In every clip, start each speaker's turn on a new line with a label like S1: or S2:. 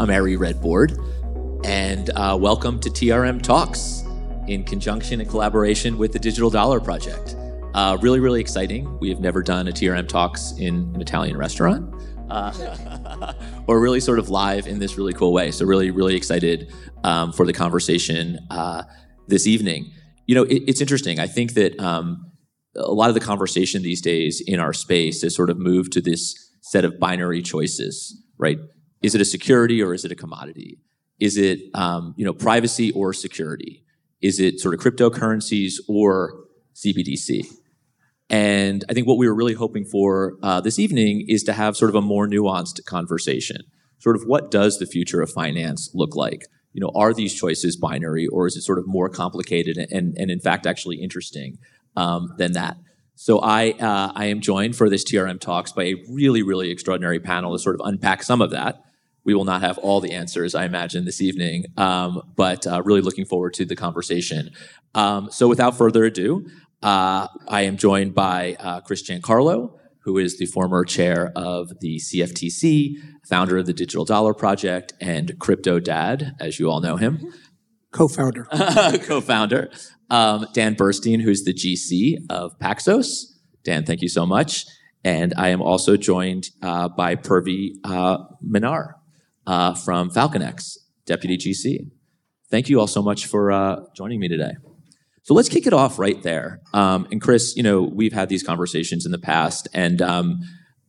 S1: I'm Ari Redbord, and uh, welcome to TRM Talks in conjunction and collaboration with the Digital Dollar Project. Uh, really, really exciting. We have never done a TRM Talks in an Italian restaurant. Uh, or really sort of live in this really cool way. So, really, really excited um, for the conversation uh, this evening. You know, it, it's interesting. I think that um, a lot of the conversation these days in our space has sort of moved to this set of binary choices, right? Is it a security or is it a commodity? Is it um, you know privacy or security? Is it sort of cryptocurrencies or CBDC? And I think what we were really hoping for uh, this evening is to have sort of a more nuanced conversation. Sort of what does the future of finance look like? You know, are these choices binary or is it sort of more complicated and, and in fact actually interesting um, than that? So I uh, I am joined for this TRM talks by a really really extraordinary panel to sort of unpack some of that. We will not have all the answers, I imagine, this evening, um, but uh, really looking forward to the conversation. Um, so without further ado, uh, I am joined by uh, Chris Giancarlo, who is the former chair of the CFTC, founder of the Digital Dollar Project, and Crypto Dad, as you all know him.
S2: Co-founder.
S1: Co-founder. Um, Dan Burstein, who's the GC of Paxos. Dan, thank you so much. And I am also joined uh, by Purvi uh, Maniar, uh, from FalconX, Deputy GC. Thank you all so much for uh, joining me today. So let's kick it off right there. Um, and Chris, you know, we've had these conversations in the past, and um,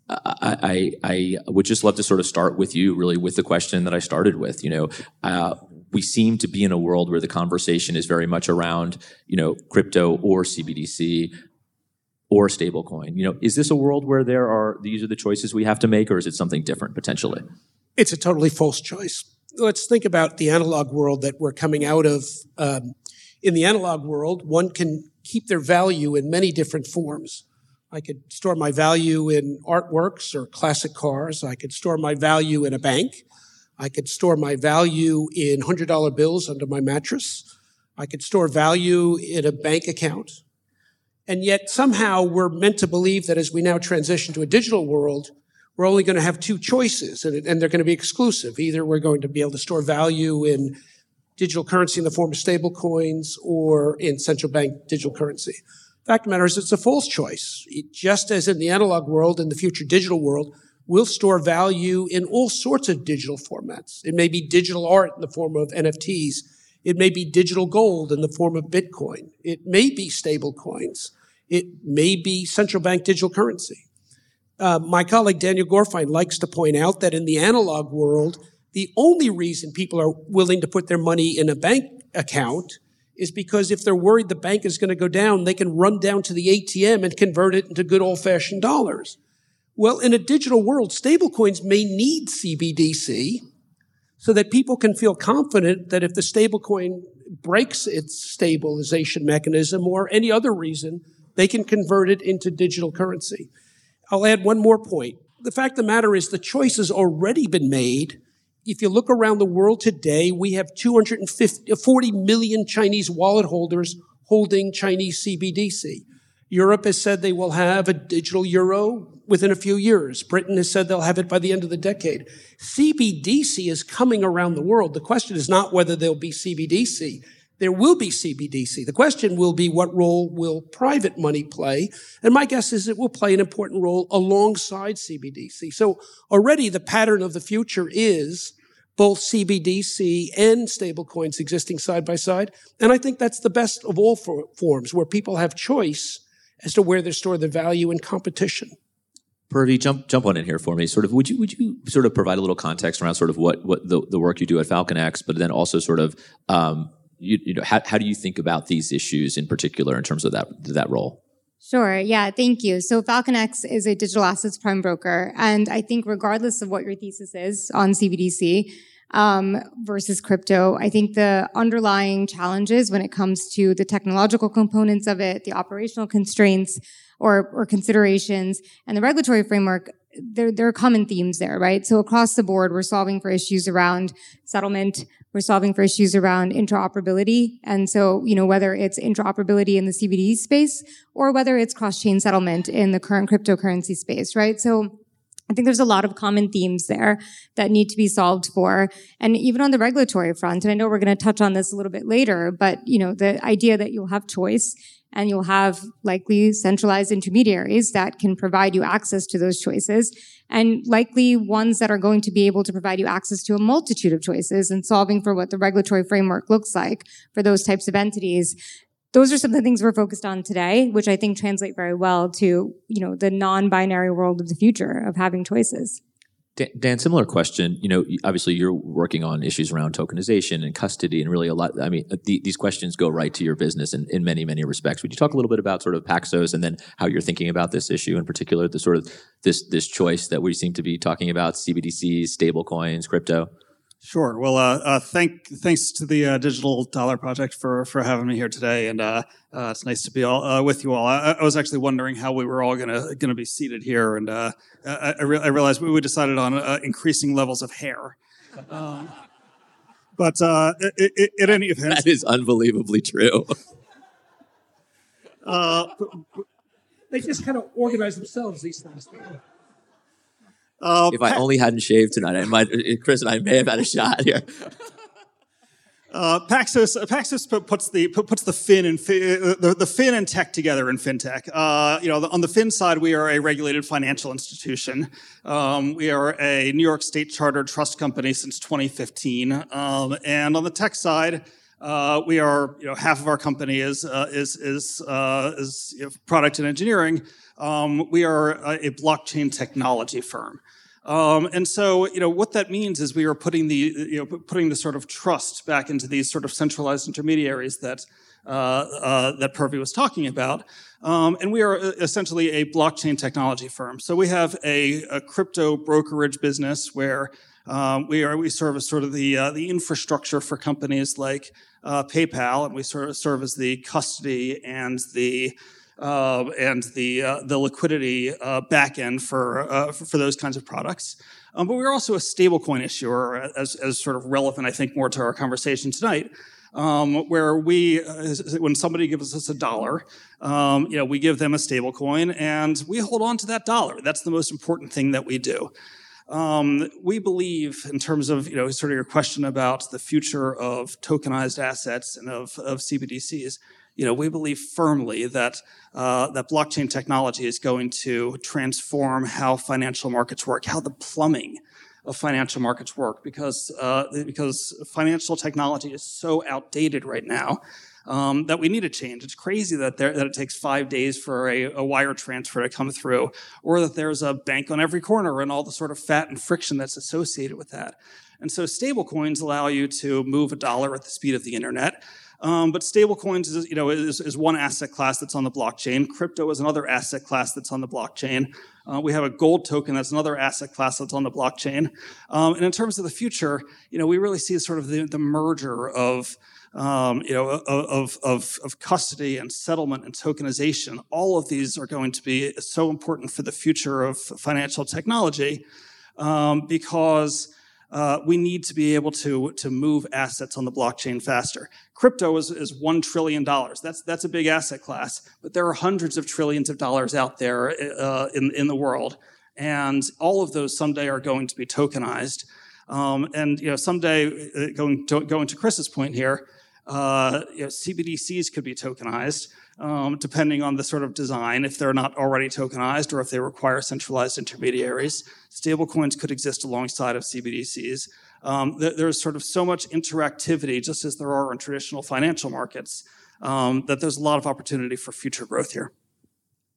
S1: I, I, I, would just love to sort of start with you, really, with the question that I started with. You know, uh, we seem to be in a world where the conversation is very much around, you know, crypto or CBDC or stablecoin. You know, is this a world where there are these are the choices we have to make, or is it something different potentially?
S2: It's a totally false choice. Let's think about the analog world that we're coming out of. Um, in the analog world, one can keep their value in many different forms. I could store my value in artworks or classic cars. I could store my value in a bank. I could store my value in $100 bills under my mattress. I could store value in a bank account. And yet somehow we're meant to believe that as we now transition to a digital world, we're only going to have two choices and, and they're going to be exclusive. Either we're going to be able to store value in digital currency in the form of stable coins or in central bank digital currency. Fact of the matter is it's a false choice. It, just as in the analog world, in the future digital world, we'll store value in all sorts of digital formats. It may be digital art in the form of NFTs. It may be digital gold in the form of Bitcoin. It may be stable coins. It may be central bank digital currency. Uh, my colleague Daniel Gorfine likes to point out that in the analog world, the only reason people are willing to put their money in a bank account is because if they're worried the bank is going to go down, they can run down to the ATM and convert it into good old fashioned dollars. Well, in a digital world, stablecoins may need CBDC so that people can feel confident that if the stablecoin breaks its stabilization mechanism or any other reason, they can convert it into digital currency. I'll add one more point. The fact of the matter is the choice has already been made. If you look around the world today, we have 240 million Chinese wallet holders holding Chinese CBDC. Europe has said they will have a digital euro within a few years. Britain has said they'll have it by the end of the decade. CBDC is coming around the world. The question is not whether there'll be CBDC. There will be CBDC. The question will be what role will private money play? And my guess is it will play an important role alongside CBDC. So already the pattern of the future is both CBDC and stablecoins existing side by side. And I think that's the best of all for forms where people have choice as to where they store their value and competition.
S1: Purvi, jump jump on in here for me. Sort of, would you would you sort of provide a little context around sort of what what the, the work you do at FalconX, but then also sort of um, you, you know, how, how do you think about these issues in particular in terms of that that role?
S3: Sure. Yeah. Thank you. So FalconX is a digital assets prime broker. And I think regardless of what your thesis is on CBDC, um, versus crypto, I think the underlying challenges when it comes to the technological components of it, the operational constraints or, or considerations and the regulatory framework there, there are common themes there, right? So across the board, we're solving for issues around settlement. We're solving for issues around interoperability. And so, you know, whether it's interoperability in the CBD space or whether it's cross-chain settlement in the current cryptocurrency space, right? So I think there's a lot of common themes there that need to be solved for. And even on the regulatory front, and I know we're going to touch on this a little bit later, but you know, the idea that you'll have choice and you'll have likely centralized intermediaries that can provide you access to those choices and likely ones that are going to be able to provide you access to a multitude of choices and solving for what the regulatory framework looks like for those types of entities those are some of the things we're focused on today, which I think translate very well to, you know, the non-binary world of the future of having choices.
S1: Dan, similar question. You know, obviously you're working on issues around tokenization and custody, and really a lot. I mean, the, these questions go right to your business in, in many, many respects. Would you talk a little bit about sort of Paxos and then how you're thinking about this issue in particular, the sort of this this choice that we seem to be talking about: CBDCs, stablecoins, crypto.
S4: Sure. Well, uh, uh, thank thanks to the uh, Digital Dollar Project for for having me here today, and uh, uh, it's nice to be all uh, with you all. I, I, was actually wondering how we were all gonna gonna be seated here, and I, I, re- I, realized we decided on increasing levels of hair. Um, but it, it, at any event,
S1: that is unbelievably true.
S2: they just kind of organize themselves these things.
S1: Uh, if I only hadn't shaved tonight, I might, Chris and I may have had a shot here.
S4: Uh, Paxos, Paxos puts the puts the fin and uh, the, the fin and tech together in fintech. Uh, you know, on the fin side, we are a regulated financial institution. Um, we are a New York State chartered trust company since 2015, um, and on the tech side, uh, we are you know half of our company is uh, is is uh, is you know, product and engineering. Um, we are a, blockchain technology firm. Um, and so, you know, what that means is we are putting the, you know, putting the sort of trust back into these sort of centralized intermediaries that uh, uh, that Purvi was talking about. Um, and we are uh, essentially a blockchain technology firm. So we have a, a crypto brokerage business where um, we are we serve as sort of the uh, the infrastructure for companies like uh, PayPal, and we sort of serve as the custody and the uh, and the uh, the liquidity uh, backend for, uh, for, those kinds of products. Um, but we're also a stablecoin issuer, as as sort of relevant, I think, more to our conversation tonight. Um, where we, uh, when somebody gives us a dollar, um, you know, we give them a stablecoin and we hold on to that dollar. That's the most important thing that we do. Um, we believe, in terms of you know, sort of your question about the future of tokenized assets and of, of CBDCs, you know, we believe firmly that uh, that blockchain technology is going to transform how financial markets work, how the plumbing of financial markets work, because uh, because financial technology is so outdated right now. Um, that we need a change. It's crazy that, there, that it takes five days for a, a, wire transfer to come through, or that there's a bank on every corner and all the sort of fat and friction that's associated with that. And so stablecoins allow you to move a dollar at the speed of the internet. Um, but stablecoins is, you know, is, is, one asset class that's on the blockchain. Crypto is another asset class that's on the blockchain. Uh, we have a gold token that's another asset class that's on the blockchain. Um, and in terms of the future, you know, we really see sort of the, the merger of um, you know, of, of, of custody and settlement and tokenization. All of these are going to be so important for the future of financial technology um, because uh, we need to be able to, to move assets on the blockchain faster. Crypto is, is $1 trillion. That's, that's a big asset class, but there are hundreds of trillions of dollars out there uh, in, in the world. And all of those someday are going to be tokenized. Um, and you know, someday, uh, going to, going to Chris's point here, uh, you know, CBDCs could be tokenized um, depending on the sort of design, if they're not already tokenized or if they require centralized intermediaries. Stablecoins could exist alongside of CBDCs. Um, th- there's sort of so much interactivity, just as there are in traditional financial markets, um, that there's a lot of opportunity for future growth here.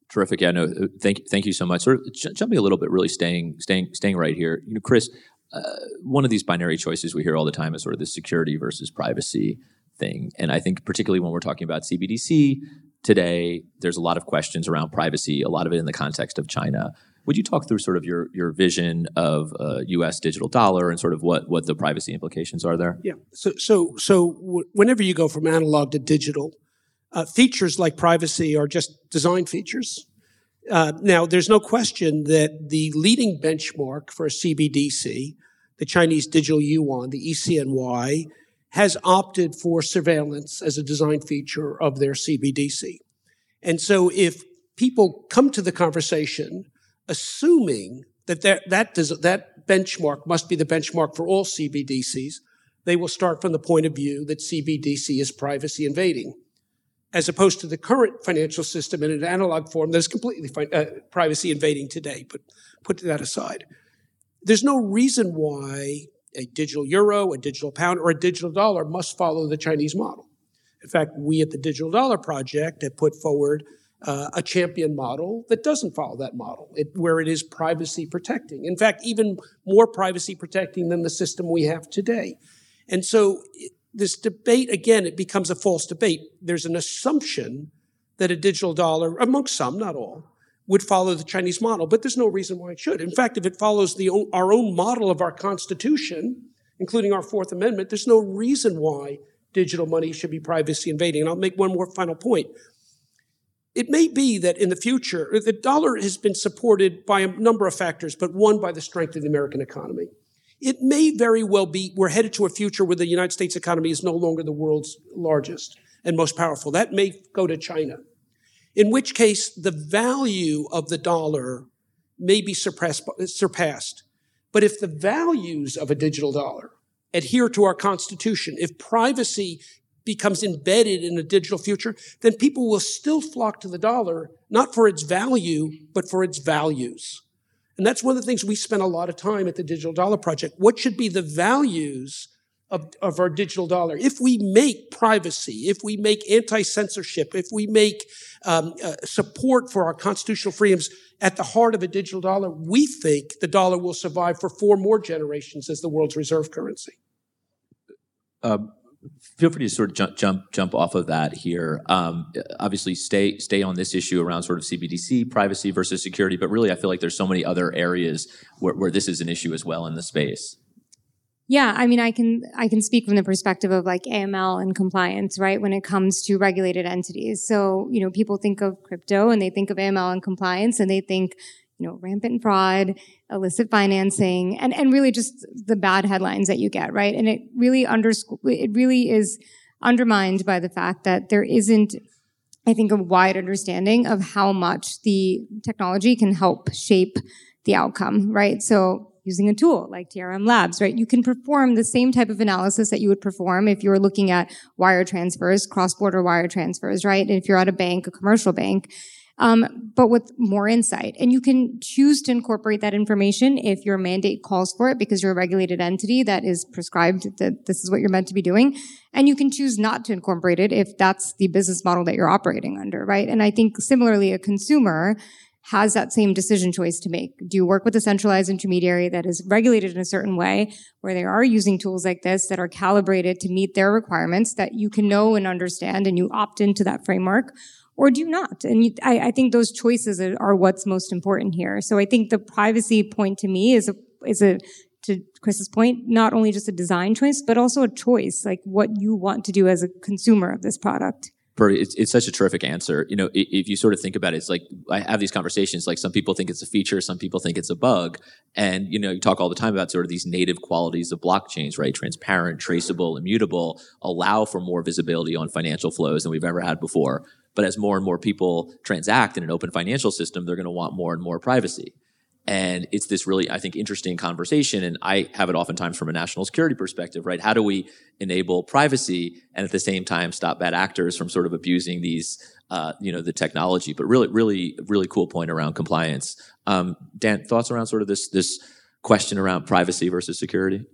S1: Terrific. Yeah, no, thank, thank you so much. Sort of j- jumping a little bit, really staying, staying, staying right here. You know, Chris, uh, one of these binary choices we hear all the time is sort of the security versus privacy thing. And I think particularly when we're talking about CBDC, today, there's a lot of questions around privacy, a lot of it in the context of China. Would you talk through sort of your, your vision of U.S. digital dollar and sort of what, what the privacy implications are there?
S2: Yeah. So, so, so w- whenever you go from analog to digital, uh, features like privacy are just design features. Uh, now, there's no question that the leading benchmark for a CBDC, the Chinese digital yuan, the ECNY, has opted for surveillance as a design feature of their CBDC. And so if people come to the conversation assuming that that, that, does, that benchmark must be the benchmark for all CBDCs. They will start from the point of view that CBDC is privacy invading, as opposed to the current financial system in an analog form that is completely uh, privacy invading today. But put that aside. There's no reason why a digital euro, a digital pound, or a digital dollar must follow the Chinese model. In fact, we at the Digital Dollar Project have put forward uh, a champion model that doesn't follow that model, it, where it is privacy protecting. In fact, even more privacy protecting than the system we have today. And so this debate, again, it becomes a false debate. There's an assumption that a digital dollar, amongst some, not all, would follow the Chinese model, but there's no reason why it should. In fact, if it follows the, our own model of our Constitution, including our Fourth Amendment, there's no reason why digital money should be privacy invading. And I'll make one more final point. It may be that in the future, the dollar has been supported by a number of factors, but one by the strength of the American economy. It may very well be we're headed to a future where the United States economy is no longer the world's largest and most powerful. That may go to China. In which case, the value of the dollar may be surpassed. But if the values of a digital dollar adhere to our Constitution, if privacy becomes embedded in a digital future, then people will still flock to the dollar, not for its value, but for its values. And that's one of the things we spend a lot of time at the Digital Dollar Project. What should be the values of, of our digital dollar? If we make privacy, if we make anti censorship, if we make um, uh, support for our constitutional freedoms at the heart of a digital dollar, we think the dollar will survive for four more generations as the world's reserve currency.
S1: Um, feel free to sort of jump jump jump off of that here. Um, obviously, stay stay on this issue around sort of CBDC privacy versus security, but really, I feel like there's so many other areas where, where this is an issue as well in the space.
S3: Yeah, I mean, I can I can speak from the perspective of like AML and compliance, right? When it comes to regulated entities, so you know, people think of crypto and they think of AML and compliance, and they think you know, rampant fraud, illicit financing, and, and really just the bad headlines that you get, right? And it really underscore, it really is undermined by the fact that there isn't, I think, a wide understanding of how much the technology can help shape the outcome, right? So using a tool like TRM Labs, right? You can perform the same type of analysis that you would perform if you were looking at wire transfers, cross-border wire transfers, right? If you're at a bank, a commercial bank, um, but with more insight. And you can choose to incorporate that information if your mandate calls for it because you're a regulated entity that is prescribed that this is what you're meant to be doing. And you can choose not to incorporate it if that's the business model that you're operating under, right? And I think similarly, a consumer has that same decision choice to make. Do you work with a centralized intermediary that is regulated in a certain way where they are using tools like this that are calibrated to meet their requirements that you can know and understand and you opt into that framework? or do you not? And you, I, I, think those choices are, what's most important here. So I think the privacy point to me is a, is a, to Chris's point, not only just a design choice, but also a choice, like what you want to do as a consumer of this product.
S1: It's, it's such a terrific answer. You know, if you sort of think about it, it's like I have these conversations. Like some people think it's a feature, some people think it's a bug, and you know, you talk all the time about sort of these native qualities of blockchains, right? Transparent, traceable, immutable, allow for more visibility on financial flows than we've ever had before. But as more and more people transact in an open financial system, they're going to want more and more privacy. And it's this really, I think, interesting conversation. And I have it oftentimes from a national security perspective, right? How do we enable privacy and at the same time stop bad actors from sort of abusing these, uh, you know, the technology? But really, really, really cool point around compliance. Um, Dan, thoughts around sort of this this question around privacy versus security?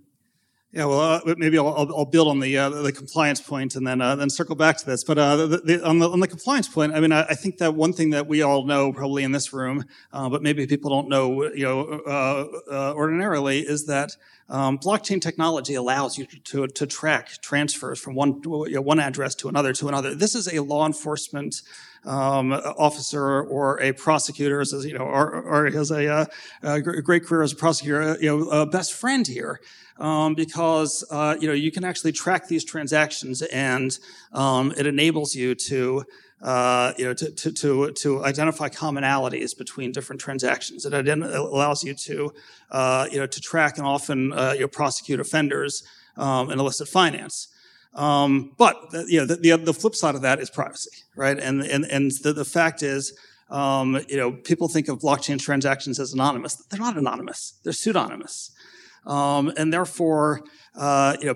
S4: Yeah, well, uh, maybe I'll, I'll, build on the uh, the compliance point and then uh, then circle back to this. But uh, the, the, on the on the compliance point, I mean, I, I, think that one thing that we all know probably in this room, uh, but maybe people don't know, you know, uh, ordinarily, is that um, blockchain technology allows you to, to, track transfers from one you know, one address to another to another. This is a law enforcement um, officer or a prosecutor, as you know, or, or has a, a, great career as a prosecutor, you know, a best friend here um, because uh, you know you can actually track these transactions, and um, it enables you to uh, you know to, to, to to identify commonalities between different transactions. It allows you to uh, you know to track and often uh, you know, prosecute offenders um, in illicit finance. Um, but the, you know, the, the, the, flip side of that is privacy, right? And and and the, the fact is, Um, you know, people think of blockchain transactions as anonymous. They're not anonymous. They're pseudonymous, um, and therefore, uh, you know,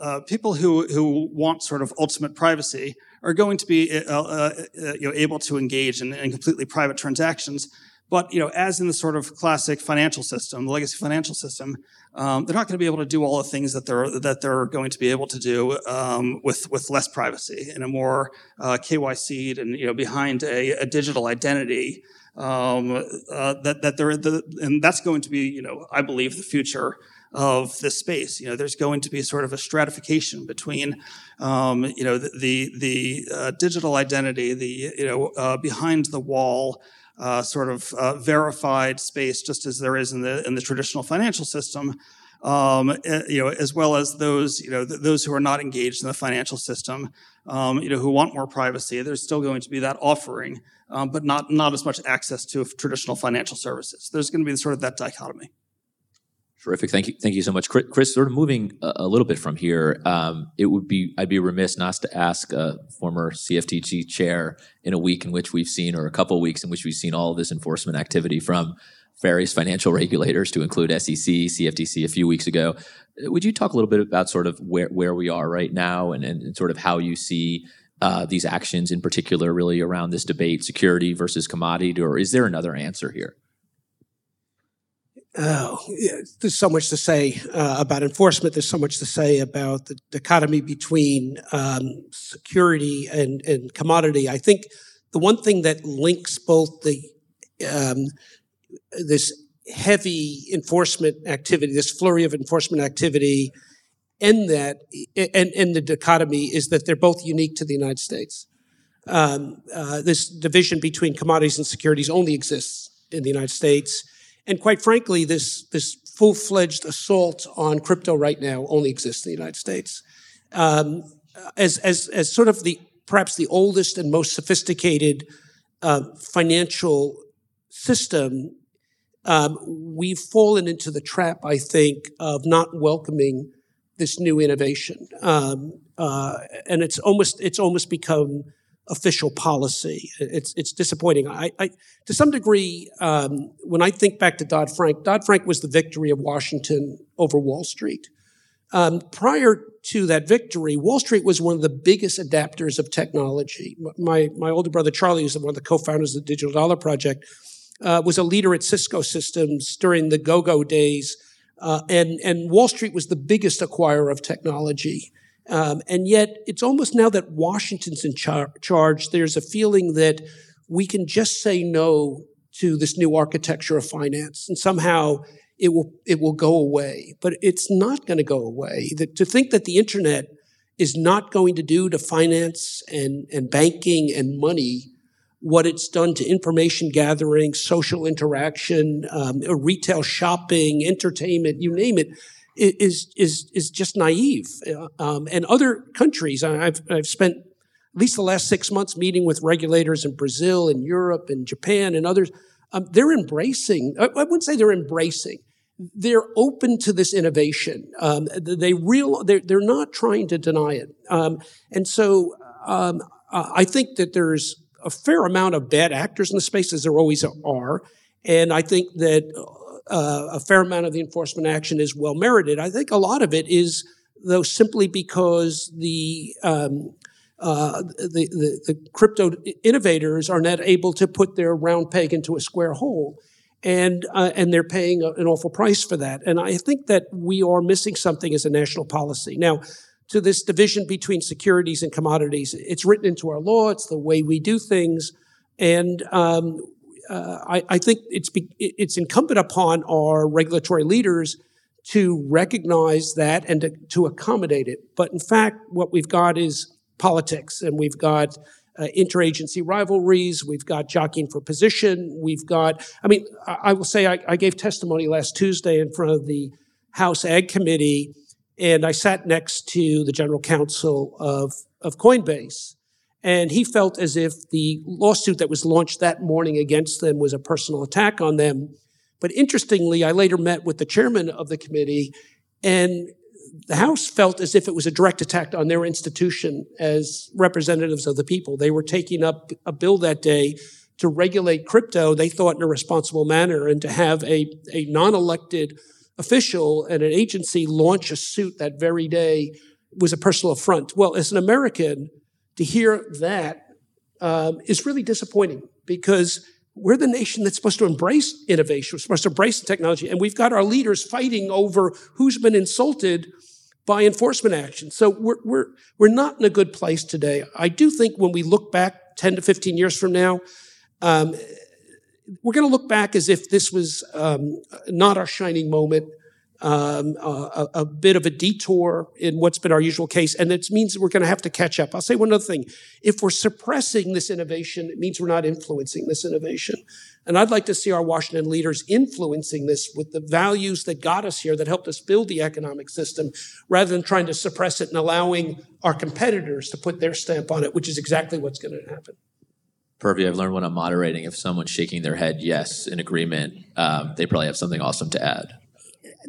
S4: uh, people who who want sort of ultimate privacy are going to be uh, uh, uh you know able to engage in, in completely private transactions but you know, as in the sort of classic financial system, the legacy financial system, um, they're not going to be able to do all the things that they're that they're going to be able to do um, with with less privacy and a more uh, KYC'd and you know behind a, a digital identity. Um, uh, that that they're the, and that's going to be you know I believe the future of this space. You know, there's going to be sort of a stratification between, um, you know, the the, the uh, digital identity, the you know uh, behind the wall uh, sort of uh, verified space, just as there is in the in the traditional financial system. Um, eh, you know, as well as those, you know, th- those who are not engaged in the financial system, um, you know, who want more privacy. There's still going to be that offering, um, but not not as much access to traditional financial services. There's going to be sort of that dichotomy.
S1: Terrific. Thank you. Thank you so much, Chris. Sort of moving a, little bit from here, um, it would be I'd be remiss not to ask a former CFTC chair in a week in which we've seen, or a couple weeks in which we've seen all this enforcement activity from various financial regulators, to include SEC, CFTC a few weeks ago. Would you talk a little bit about sort of where where we are right now, and, and, and sort of how you see uh, these actions in particular, really around this debate, security versus commodity, or is there another answer here?
S2: Oh, there's so much to say uh, about enforcement. There's so much to say about the dichotomy between um, security and, and commodity. I think the one thing that links both the um, this heavy enforcement activity, this flurry of enforcement activity, and that and, and the dichotomy is that they're both unique to the United States. Um, uh, this division between commodities and securities only exists in the United States and quite frankly, this, this full fledged assault on crypto right now only exists in the United States. Um, as, as, as sort of the perhaps the oldest and most sophisticated uh, financial system, um, we've fallen into the trap, I think, of not welcoming this new innovation, um, uh, and it's almost it's almost become official policy. It's it's disappointing. I, I to some degree, um, when I think back to Dodd Frank, Dodd Frank was the victory of Washington over Wall Street. Um, prior to that victory, Wall Street was one of the biggest adapters of technology. My my older brother Charlie, who's one of the co-founders of the Digital Dollar Project, uh, was a leader at Cisco Systems during the go-go days, uh, and and Wall Street was the biggest acquirer of technology. Um, and yet, it's almost now that Washington's in char- charge, there's a feeling that we can just say no to this new architecture of finance, and somehow it will it will go away. But it's not going to go away. That, to think that the internet is not going to do to finance and, and banking and money what it's done to information gathering, social interaction, um, retail shopping, entertainment, you name it is is is just naive. Um, and other countries, I've I've spent at least the last six months meeting with regulators in Brazil and Europe and Japan and others. Um, they're embracing. I, I, wouldn't say they're embracing. They're open to this innovation. Um, they real. They're, they're not trying to deny it. Um, and so um, I think that there's a fair amount of bad actors in the space, as there always are. And I think that uh, a fair amount of the enforcement action is well merited. I think a lot of it is, though, simply because the um, uh, the, the, the, crypto innovators are not able to put their round peg into a square hole. And, uh, and they're paying a, an awful price for that. And I think that we are missing something as a national policy. Now, to this division between securities and commodities, it's written into our law, it's the way we do things. And um, uh, I, I, think it's be, it's incumbent upon our regulatory leaders to recognize that and to, to, accommodate it. But in fact, what we've got is politics, and we've got uh, interagency rivalries. We've got jockeying for position. We've got. I mean, I, I will say I, I gave testimony last Tuesday in front of the House Ag Committee, and I sat next to the general counsel of of Coinbase. And he felt as if the lawsuit that was launched that morning against them was a personal attack on them. But interestingly, I later met with the chairman of the committee, and the House felt as if it was a direct attack on their institution as representatives of the people. They were taking up a bill that day to regulate crypto, they thought in a responsible manner, and to have a, a non elected official and an agency launch a suit that very day was a personal affront. Well, as an American, to hear that um, is really disappointing because we're the nation that's supposed to embrace innovation, we're supposed to embrace technology, and we've got our leaders fighting over who's been insulted by enforcement action. So we're, we're, we're not in a good place today. I do think when we look back 10 to 15 years from now, um, we're going to look back as if this was um, not our shining moment, um, a, a, bit of a detour in what's been our usual case, and it means we're going to have to catch up. I'll say one other thing. If we're suppressing this innovation, it means we're not influencing this innovation. And I'd like to see our Washington leaders influencing this with the values that got us here, that helped us build the economic system, rather than trying to suppress it and allowing our competitors to put their stamp on it, which is exactly what's going to happen.
S1: Purvi, I've learned when I'm moderating, if someone's shaking their head yes in agreement, um, they probably have something awesome to add.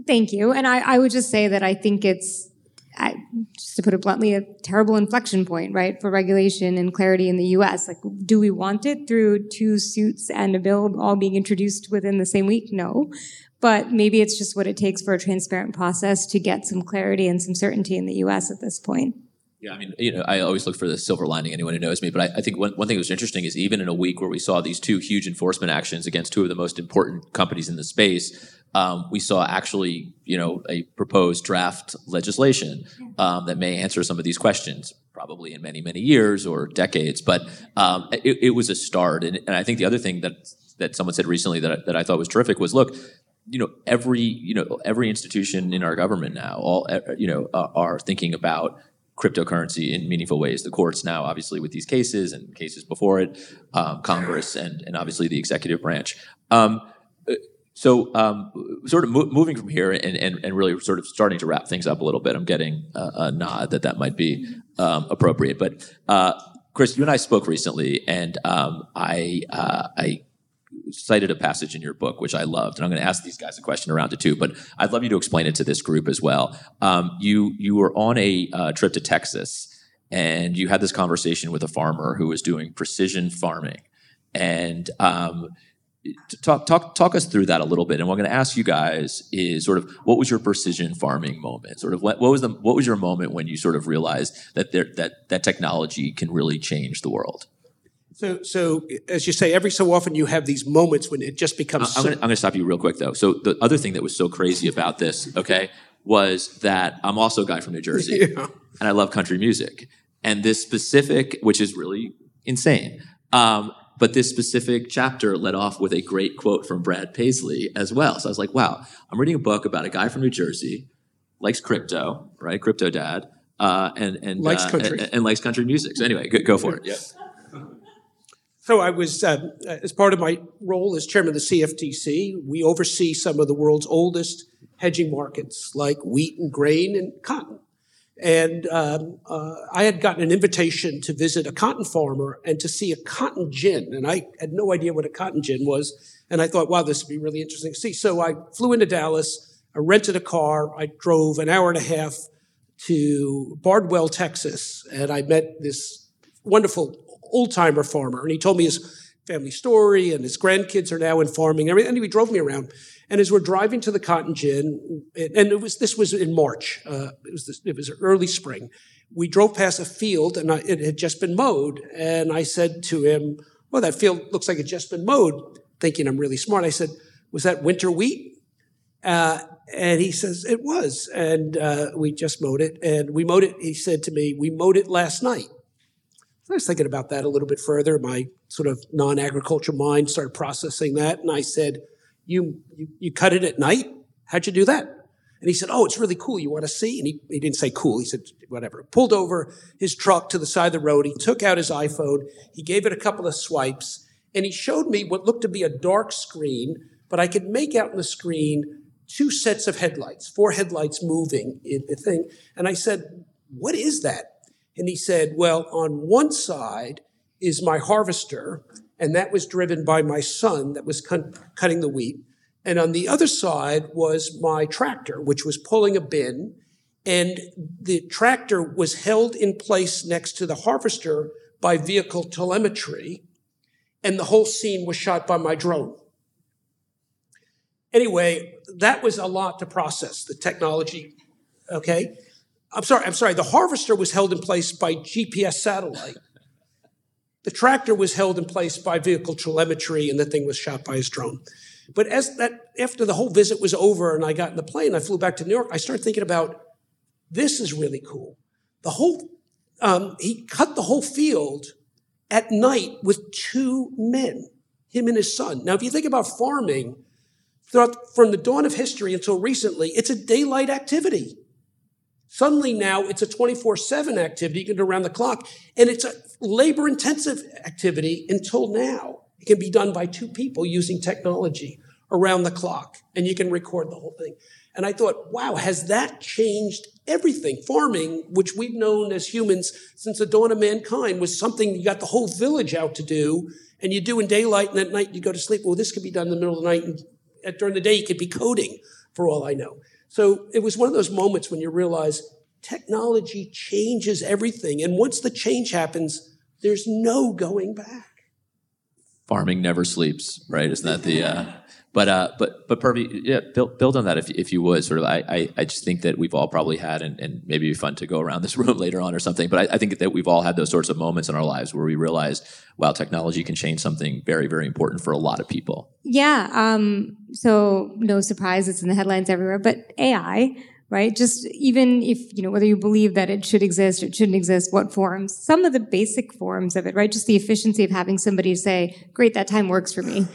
S3: Thank you. And I, I would just say that I think it's, I, just to put it bluntly, a terrible inflection point, right, for regulation and clarity in the U.S. Like, do we want it through two suits and a bill all being introduced within the same week? No. But maybe it's just what it takes for a transparent process to get some clarity and some certainty in the U.S. at this point.
S1: Yeah, I mean, you know, I always look for the silver lining. Anyone who knows me, but I, I think one, one thing that was interesting is even in a week where we saw these two huge enforcement actions against two of the most important companies in the space, um, we saw actually, you know, a proposed draft legislation um, that may answer some of these questions, probably in many, many years or decades. But um, it, it, was a start, and, and I think the other thing that that someone said recently that that I thought was terrific was, look, you know, every you know every institution in our government now, all you know, uh, are thinking about cryptocurrency in meaningful ways. The courts now, obviously, with these cases and cases before it, um, Congress, and and obviously the executive branch. Um, so, um, sort of mo- moving from here and, and, and really sort of starting to wrap things up a little bit. I'm getting a, a nod that that might be um, appropriate. But uh, Chris, you and I spoke recently, and um, I uh, I cited a passage in your book, which I loved, and I'm going to ask these guys a question around it too. But I'd love you to explain it to this group as well. Um, you you were on a uh, trip to Texas, and you had this conversation with a farmer who was doing precision farming, and um, talk talk talk us through that a little bit. And what I'm going to ask you guys is sort of what was your precision farming moment? Sort of what, what was the what was your moment when you sort of realized that there, that that technology can really change the world?
S2: So, so as you say, every so often you have these moments when it just becomes.
S1: I'm going to stop you real quick though. So the other thing that was so crazy about this, okay, was that I'm also a guy from New Jersey, yeah. and I love country music, and this specific, which is really insane. Um, but this specific chapter led off with a great quote from Brad Paisley as well. So I was like, wow, I'm reading a book about a guy from New Jersey, likes crypto, right? Crypto dad, uh, and and
S2: likes
S1: uh,
S2: country
S1: and, and, likes country music. So anyway, go, go for it. Yeah.
S2: So I was, uh, as part of my role as chairman of the CFTC, we oversee some of the world's oldest hedging markets like wheat and grain and cotton. And um, uh, I had gotten an invitation to visit a cotton farmer and to see a cotton gin. And I had no idea what a cotton gin was. And I thought, wow, this would be really interesting to see. So I flew into Dallas. I rented a car. I drove an hour and a half to Bardwell, Texas. And I met this wonderful old timer farmer, and he told me his family story, and his grandkids are now in farming. And he drove me around. And as we're driving to the cotton gin, and it was this was in March. Uh, it was this, it was early spring. We drove past a field, and I, it had just been mowed. And I said to him, "Well, that field looks like it just been mowed." Thinking I'm really smart, I said, "Was that winter wheat?" Uh, and he says, It was. And uh, we just mowed it. And we mowed it, he said to me, We mowed it last night. I was thinking about that a little bit further. My sort of non-agriculture mind started processing that, and I said, "You you, you cut it at night? How'd you do that?" And he said, "Oh, it's really cool. You want to see?" And he, he didn't say cool. He said whatever. Pulled over his truck to the side of the road. He took out his iPhone. He gave it a couple of swipes, and he showed me what looked to be a dark screen, but I could make out in the screen two sets of headlights, four headlights moving in the thing. And I said, "What is that?" And he said, Well, on one side is my harvester, and that was driven by my son that was cutting the wheat. And on the other side was my tractor, which was pulling a bin. And the tractor was held in place next to the harvester by vehicle telemetry. and the whole scene was shot by my drone. Anyway, that was a lot to process, the technology, okay? I'm sorry, I'm sorry, the harvester was held in place by GPS satellite. The tractor was held in place by vehicle telemetry, and the thing was shot by his drone. But as that, after the whole visit was over and I got in the plane, I flew back to New York, I started thinking about this is really cool. The whole, um, he cut the whole field at night with two men, him and his son. Now, if you think about farming, throughout, from the dawn of history until recently, it's a daylight activity. Suddenly now it's a 24 7 activity. You can do around the clock. And it's a labor intensive activity until now. It can be done by two people using technology around the clock and you can record the whole thing. And I thought, wow, has that changed everything? Farming, which we've known as humans since the dawn of mankind, was something you got the whole village out to do and you do in daylight and at night you go to sleep. Well, this could be done in the middle of the night and during the day you could be coding for all I know. So it was one of those moments when you realize technology changes everything. And once the change happens, there's no going back.
S1: Farming never sleeps, right? Isn't that the, uh, but uh, but but Purvi, yeah, build, build on that if, if you would. Sort of, I, I, I just think that we've all probably had, and, and maybe be fun to go around this room later on or something. But I, I, think that we've all had those sorts of moments in our lives where we realized, wow, technology can change something very very important for a lot of people.
S3: Yeah. Um, so no surprise, it's in the headlines everywhere. But AI, right? Just even if you know whether you believe that it should exist or it shouldn't exist, what forms? Some of the basic forms of it, right? Just the efficiency of having somebody say, "Great, that time works for me."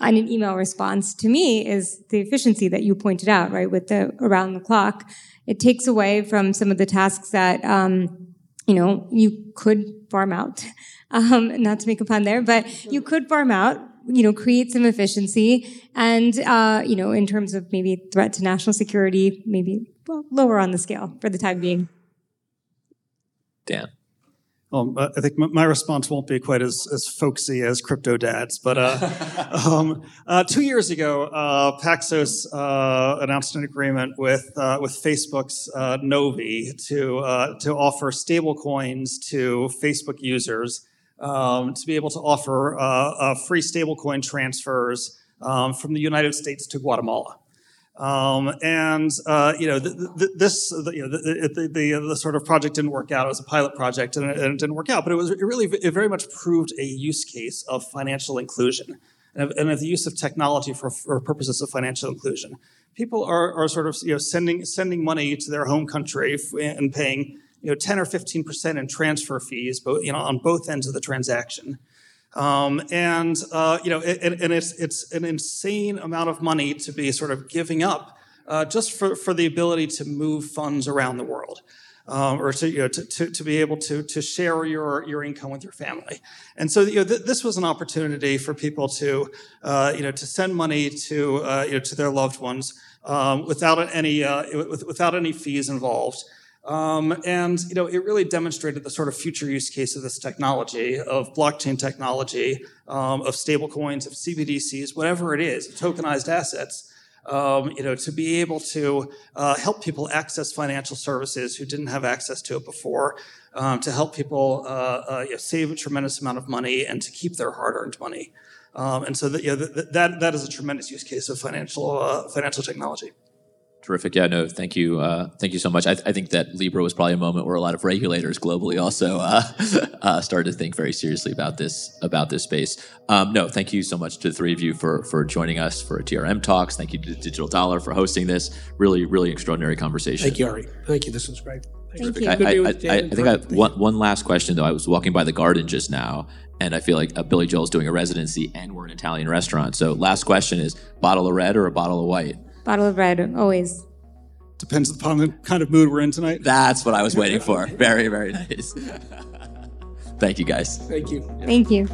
S3: on an email response to me is the efficiency that you pointed out, right? With the around the clock, it takes away from some of the tasks that, um, you know, you could farm out. Um, not to make a pun there, but you could farm out, you know, create some efficiency and, uh, you know, in terms of maybe threat to national security, maybe well, lower on the scale for the time being.
S1: Dan.
S4: Well, um, I think my response won't be quite as, as folksy as crypto dads, but uh, um, uh, two years ago, uh, Paxos uh, announced an agreement with uh, with Facebook's uh, Novi to to offer stablecoins to Facebook users um, to be able to offer free stablecoin transfers um, from the United States to Guatemala. Um, and uh, you know, this the, you know, the, the, the, sort of project didn't work out. It was a pilot project, and it, and it didn't work out. But it was it really it very much proved a use case of financial inclusion and of, and of the use of technology for, for, purposes of financial inclusion. People are, are sort of you know sending sending money to their home country and paying you know 10 or 15 percent in transfer fees, both you know on both ends of the transaction. Um, and uh, you know, it, and it's it's an insane amount of money to be sort of giving up uh, just for, for the ability to move funds around the world. Um, or to, you know, to, to, to, be able to, to share your, your income with your family. And so, you know, th- this was an opportunity for people to, uh, you know, to send money to, uh, you know, to their loved ones um, without any, uh, without any fees involved. Um, and you know, it really demonstrated the sort of future use case of this technology, of blockchain technology, um, of stablecoins, of CBDCs, whatever it is, tokenized assets. Um, you know, to be able to uh, help people access financial services who didn't have access to it before, um, to help people uh, uh, you know, save a tremendous amount of money and to keep their hard-earned money. Um, and so that, you know, that, that is a tremendous use case of financial, uh, financial technology.
S1: Terrific. Yeah, no, thank you. Uh, thank you so much. I, I, think that Libra was probably a moment where a lot of regulators globally also uh, uh, started to think very seriously about this about this space. Um, no, thank you so much to the three of you for for joining us for a TRM Talks. Thank you to Digital Dollar for hosting this. Really, really extraordinary conversation.
S2: Thank you, Ari. Thank you. This was great.
S3: Thank you.
S1: I, I, I, think I, one, one last question though. I was walking by the garden just now, and I feel like uh, Billy Joel's doing a residency, and we're an Italian restaurant. So, last question is: bottle of red or a bottle of white?
S3: Bottle of red, always.
S4: Depends upon the kind of mood we're in tonight.
S1: That's what I was waiting for. Very, very nice. Thank you, guys.
S2: Thank you.
S3: Thank you.